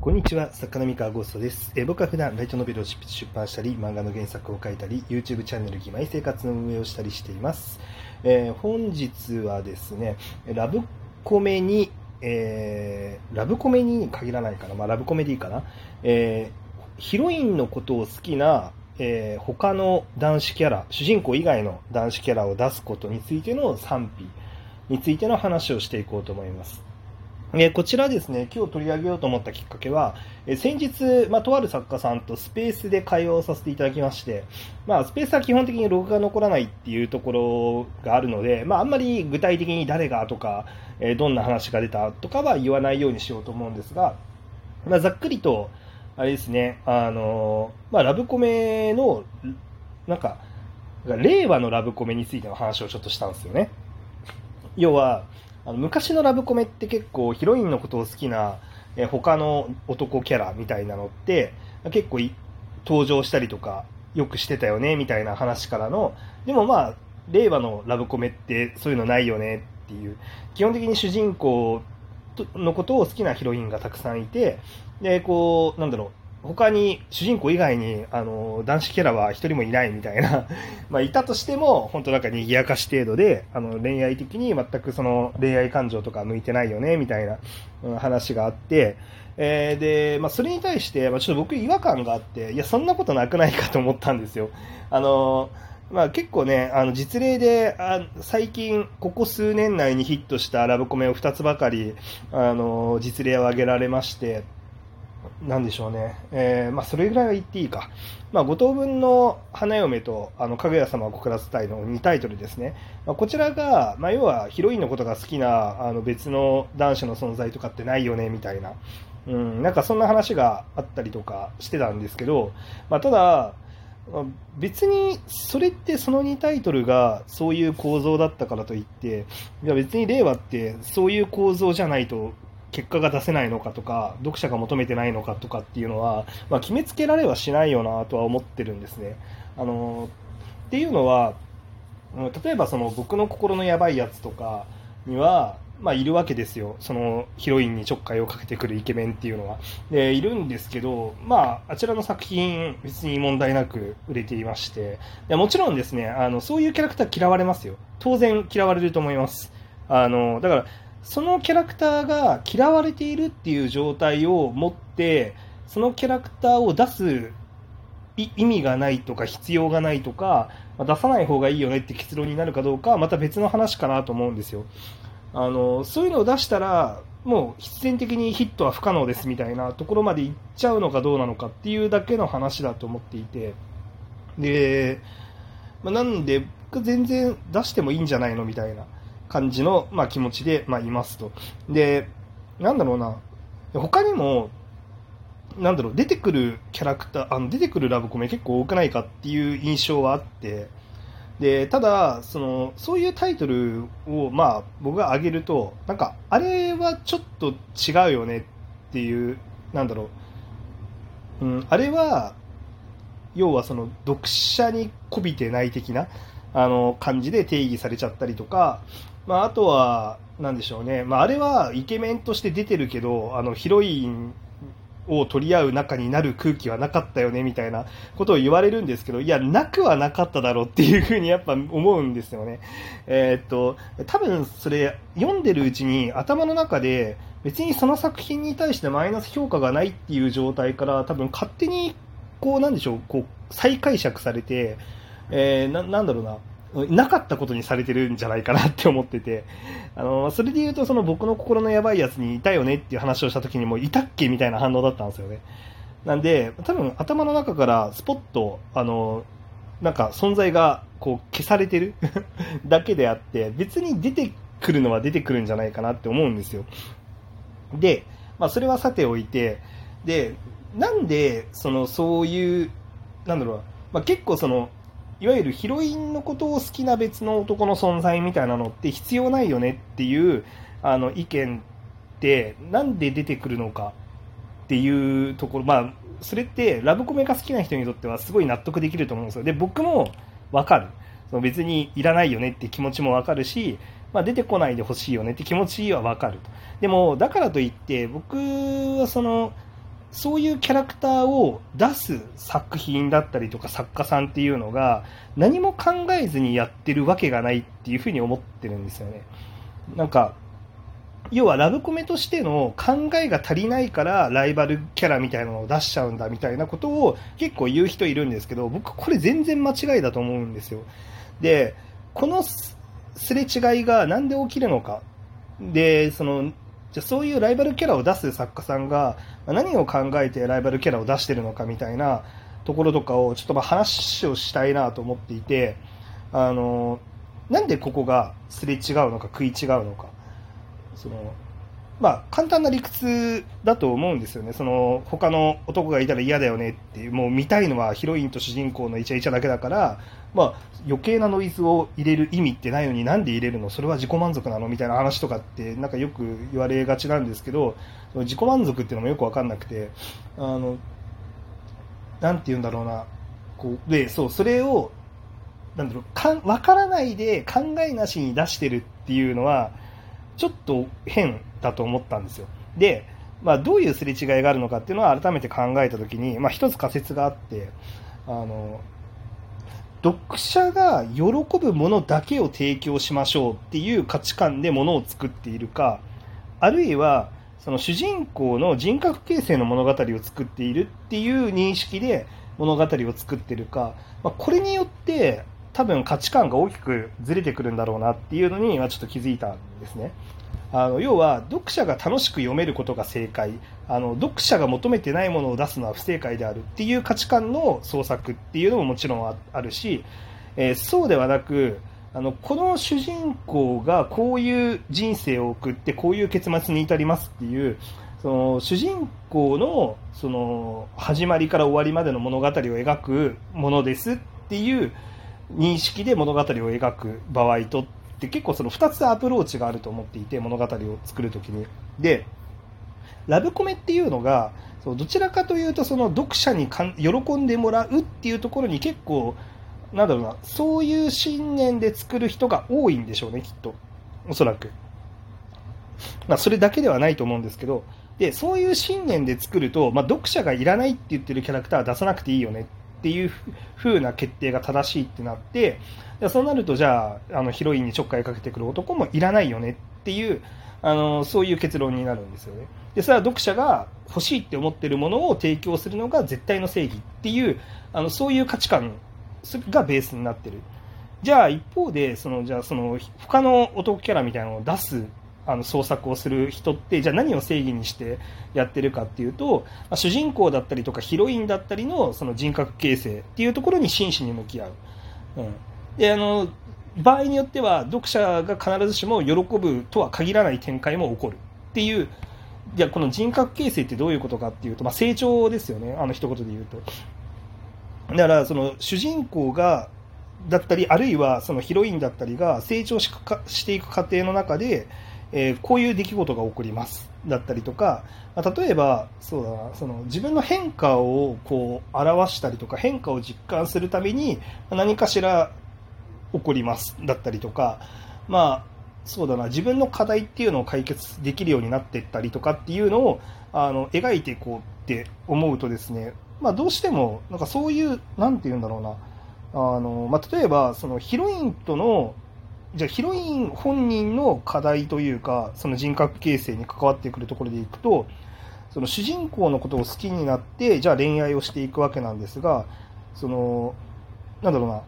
こんにちは、作家の三河ゴーストです。え僕は普段ライトノベルを出版したり、漫画の原作を書いたり、YouTube チャンネル義妹生活の運営をしたりしています。えー本日はですね、ラブコメに、えーラブコメに限らないかな、まあ、ラブコメでいいかな、えーヒロインのことを好きな、えー他の男子キャラ、主人公以外の男子キャラを出すことについての賛否についての話をしていこうと思います。えこちらですね、今日取り上げようと思ったきっかけは、え先日、まあ、とある作家さんとスペースで会話をさせていただきまして、まあ、スペースは基本的にログが残らないっていうところがあるので、まあ、あんまり具体的に誰がとか、えどんな話が出たとかは言わないようにしようと思うんですが、まあ、ざっくりと、あれですね、あのまあ、ラブコメの、なんか、令和のラブコメについての話をちょっとしたんですよね。要は、あの昔のラブコメって結構ヒロインのことを好きな、え他の男キャラみたいなのって結構登場したりとかよくしてたよねみたいな話からのでもまあ令和のラブコメってそういうのないよねっていう基本的に主人公のことを好きなヒロインがたくさんいてでこうなんだろう他に主人公以外にあの男子キャラは一人もいないみたいな まあいたとしても本当なんか賑やかし程度であの恋愛的に全くその恋愛感情とか向いてないよねみたいな話があって、えーで、まあ、それに対して、ま、ちょっと僕違和感があっていやそんなことなくないかと思ったんですよ。あのまあ、結構ね、あの実例であ最近、ここ数年内にヒットしたラブコメを2つばかりあの実例を挙げられまして、なんでしょうね、えーまあ、それぐらいは言っていいか、まあ、五等分の花嫁とあのかぐや様を告らせたいの2タイトルですね、まあ、こちらが、まあ、要はヒロインのことが好きなあの別の男子の存在とかってないよねみたいな、うん、なんかそんな話があったりとかしてたんですけど、まあ、ただ、別にそれってその2タイトルがそういう構造だったからといっていや別に令和ってそういう構造じゃないと結果が出せないのかとか読者が求めてないのかとかっていうのは、まあ、決めつけられはしないよなとは思ってるんですね。あのっていうのは例えばその僕の心のやばいやつとかには、まあ、いるわけですよ、そのヒロインにちょっかいをかけてくるイケメンっていうのは。でいるんですけど、まあ、あちらの作品、別に問題なく売れていまして、でもちろんですねあの、そういうキャラクター嫌われますよ、当然嫌われると思います。あのだからそのキャラクターが嫌われているっていう状態を持って、そのキャラクターを出す意味がないとか必要がないとか、ま出さない方がいいよねって結論になるかどうかはまた別の話かなと思うんですよ。あのそういうのを出したらもう必然的にヒットは不可能ですみたいなところまでいっちゃうのかどうなのかっていうだけの話だと思っていてで、まあ、なんで僕全然出してもいいんじゃないのみたいな感じの、まあ、気持ちで、まあ、いますと。でなんだろうな。他にもなんだろう出てくるキャラクターあの出てくるラブコメ結構多くないかっていう印象はあって。でただそのそういうタイトルを、まあ、僕が挙げるとなんかあれはちょっと違うよねっていうなんだろう、うん、あれは要はその読者に媚びてない的なあの感じで定義されちゃったりとか、まあ、あとはなんでしょうね、まあ、あれはイケメンとして出てるけどあのヒロインを取り合う仲になる空気はなかったよねみたいなことを言われるんですけどいやなくはなかっただろうっていうふうにやっぱ思うんですよね。えーっと多分それ読んでるうちに頭の中で別にその作品に対してマイナス評価がないっていう状態から多分勝手にこうなんでしょうこう再解釈されて、えーなんだろうななかったことにされてるんじゃないかなって思ってて、あのそれで言うとその僕の心のやばいやつにいたよねっていう話をした時にもいたっけみたいな反応だったんですよね。なんで多分頭の中からスポッとあのなんか存在がこう消されてる だけであって別に出てくるのは出てくるんじゃないかなって思うんですよ。で、まあ、それはさておいてでなんでそのそういうなんだろう、まあ、結構そのいわゆるヒロインのことを好きな別の男の存在みたいなのって必要ないよねっていうあの意見ってなんで出てくるのかっていうところまあそれってラブコメが好きな人にとってはすごい納得できると思うんですよ。で僕もわかる。その別にいらないよねって気持ちもわかるし、まあ、出てこないでほしいよねって気持ちはわかると。でもだからといって僕はそのそういうキャラクターを出す作品だったりとか作家さんっていうのが何も考えずにやってるわけがないっていうふうに思ってるんですよね。なんか要はラブコメとしての考えが足りないからライバルキャラみたいなのを出しちゃうんだみたいなことを結構言う人いるんですけど僕これ全然間違いだと思うんですよ。でこのすれ違いが何で起きるのかでそのじゃそういうライバルキャラを出す作家さんが何を考えてライバルキャラを出してるのかみたいなところとかをちょっとま話をしたいなと思っていてあのなんでここがすれ違うのか食い違うのかそのまあ、簡単な理屈だと思うんですよね、その他の男がいたら嫌だよねっていう、もう見たいのはヒロインと主人公のイチャイチャだけだから、まあ、余計なノイズを入れる意味ってないのになんで入れるの、それは自己満足なの？みたいな話とかって、なんかよく言われがちなんですけど、自己満足っていうのもよく分かんなくて、あのなんて言うんだろうな、こうでそうそれをなんだろうか分からないで考えなしに出してるっていうのは、ちょっと変だと思ったんですよ。で、まあ、どういうすれ違いがあるのかっていうのは改めて考えたときに、まあ、一つ仮説があって、あの、読者が喜ぶものだけを提供しましょうっていう価値観でものを作っているか、あるいは、その主人公の人格形成の物語を作っているっていう認識で物語を作ってるか、まあ、これによって多分価値観が大きくずれてくるんだろうなっていうのにはちょっと気づいたんですね。あの要は読者が楽しく読めることが正解あの読者が求めてないものを出すのは不正解であるっていう価値観の創作っていうのももちろんあるし、えー、そうではなくあのこの主人公がこういう人生を送ってこういう結末に至りますっていうその主人公のその始まりから終わりまでの物語を描くものですっていう認識で物語を描く場合とって結構その2つアプローチがあると思っていて物語を作るときに。でラブコメっていうのがそうどちらかというとその読者にかん喜んでもらうっていうところに結構なんだろうなそういう信念で作る人が多いんでしょうねきっと。おそらく、まあ、それだけではないと思うんですけど。でそういう信念で作ると、まあ、読者がいらないって言ってるキャラクターは出さなくていいよねっていう風な決定が正しいってなってそうなるとじゃああのヒロインにちょっかいかけてくる男もいらないよねっていうあのそういう結論になるんですよね。でそれは読者が欲しいって思ってるものを提供するのが絶対の正義っていうあのそういう価値観がベースになってる。じゃあ一方でそのじゃあその他の男キャラみたいなのを出すあの創作をする人ってじゃあ何を正義にしてやってるかっていうと、ま、主人公だったりとかヒロインだったりのその人格形成っていうところに真摯に向き合う、うん、であの場合によっては読者が必ずしも喜ぶとは限らない展開も起こるっていうじゃこの人格形成ってどういうことかっていうと、まあ、成長ですよねあの一言で言うと。だからその主人公がだったりあるいはそのヒロインだったりが成長していく過程の中でえー、こういう出来事が起こりますだったりとか、まあ、例えばそうだなその自分の変化をこう表したりとか変化を実感するために何かしら起こりますだったりとか、まあ、そうだな自分の課題っていうのを解決できるようになっていったりとかっていうのをあの描いていこうって思うとですね、まあ、どうしてもなんかそういうなんて言うんだろうなあの、まあ、例えばそのヒロインとのじゃあヒロイン本人の課題というかその人格形成に関わってくるところでいくとその主人公のことを好きになってじゃあ恋愛をしていくわけなんですがそのなんだろうな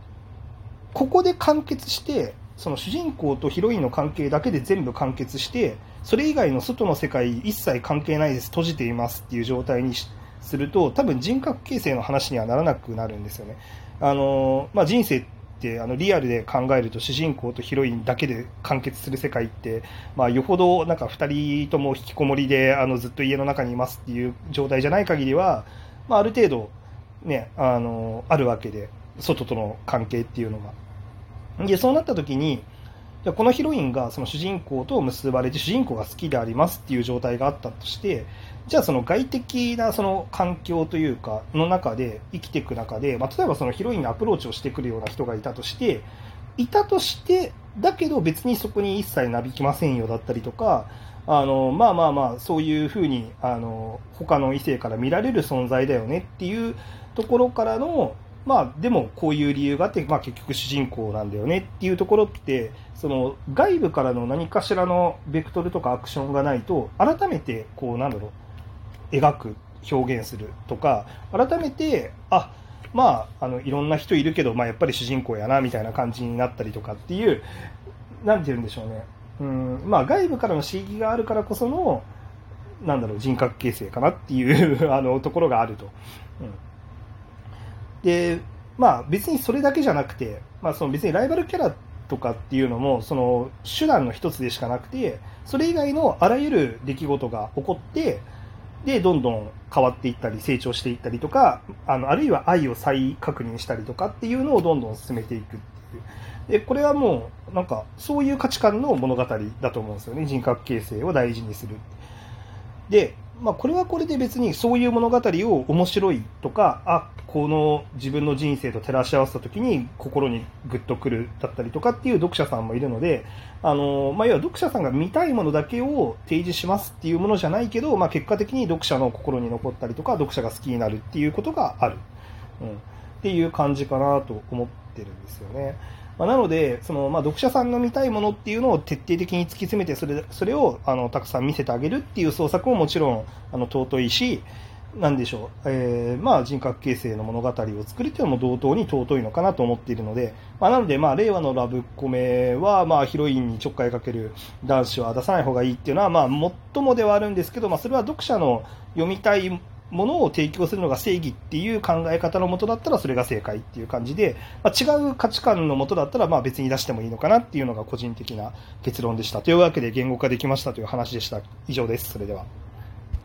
ここで完結してその主人公とヒロインの関係だけで全部完結してそれ以外の外の世界一切関係ないです閉じていますっていう状態にすると多分人格形成の話にはならなくなるんですよね。あのまあ、人生ってあのリアルで考えると主人公とヒロインだけで完結する世界って、まあ、よほどなんか2人とも引きこもりであのずっと家の中にいますっていう状態じゃない限りは、まあ、ある程度、ね、あのあるわけで外との関係っていうのが。でそうなった時にじゃこのヒロインがその主人公と結ばれて主人公が好きでありますっていう状態があったとしてじゃあその外的なその環境というかの中で生きていく中で、まあ、例えばそのヒロインのアプローチをしてくるような人がいたとしていたとしてだけど別にそこに一切なびきませんよだったりとかあのまあまあまあそういうふうにあの他の異性から見られる存在だよねっていうところからのまあでもこういう理由があって、まあ、結局主人公なんだよねっていうところってその外部からの何かしらのベクトルとかアクションがないと改めてこうなんだろう描く表現するとか改めてあまああのいろんな人いるけど、まあ、やっぱり主人公やなみたいな感じになったりとかっていうなんて言うんでしょうねうんまあ、外部からの刺激があるからこそのなんだろう人格形成かなっていう あのところがあると。うん、でまあ別にそれだけじゃなくて、まあ、その別にライバルキャラとかっていうのもその手段の一つでしかなくてそれ以外のあらゆる出来事が起こってでどんどん変わっていったり成長していったりとかあのあるいは愛を再確認したりとかっていうのをどんどん進めていくっていう。でこれはもうなんかそういう価値観の物語だと思うんですよね。人格形成を大事にするで、まあ、これはこれで別にそういう物語を面白いとかあこの自分の人生と照らし合わせた時に心にグッとくるだったりとかっていう読者さんもいるのであの、まあ、要は読者さんが見たいものだけを提示しますっていうものじゃないけど、まあ、結果的に読者の心に残ったりとか読者が好きになるっていうことがある、うん、っていう感じかなと思ってるんですよね。まあ、なので、そのまあ、読者さんの見たいものっていうのを徹底的に突き詰めてそれ、それをあのたくさん見せてあげるっていう創作ももちろんあの尊いし、なんでしょう、えー、まあ、人格形成の物語を作るというのも同等に尊いのかなと思っているので、まあ、なので、まあ、令和のラブコメは、まあ、ヒロインにちょっかいかける男子は出さない方がいいっていうのは、まあ、最もではあるんですけど、まあ、それは読者の読みたいものを提供するのが正義っていう考え方のもとだったらそれが正解っていう感じで、まあ、違う価値観のもとだったらまあ別に出してもいいのかなっていうのが個人的な結論でした。というわけで言語化できましたという話でした。以上です。それでは。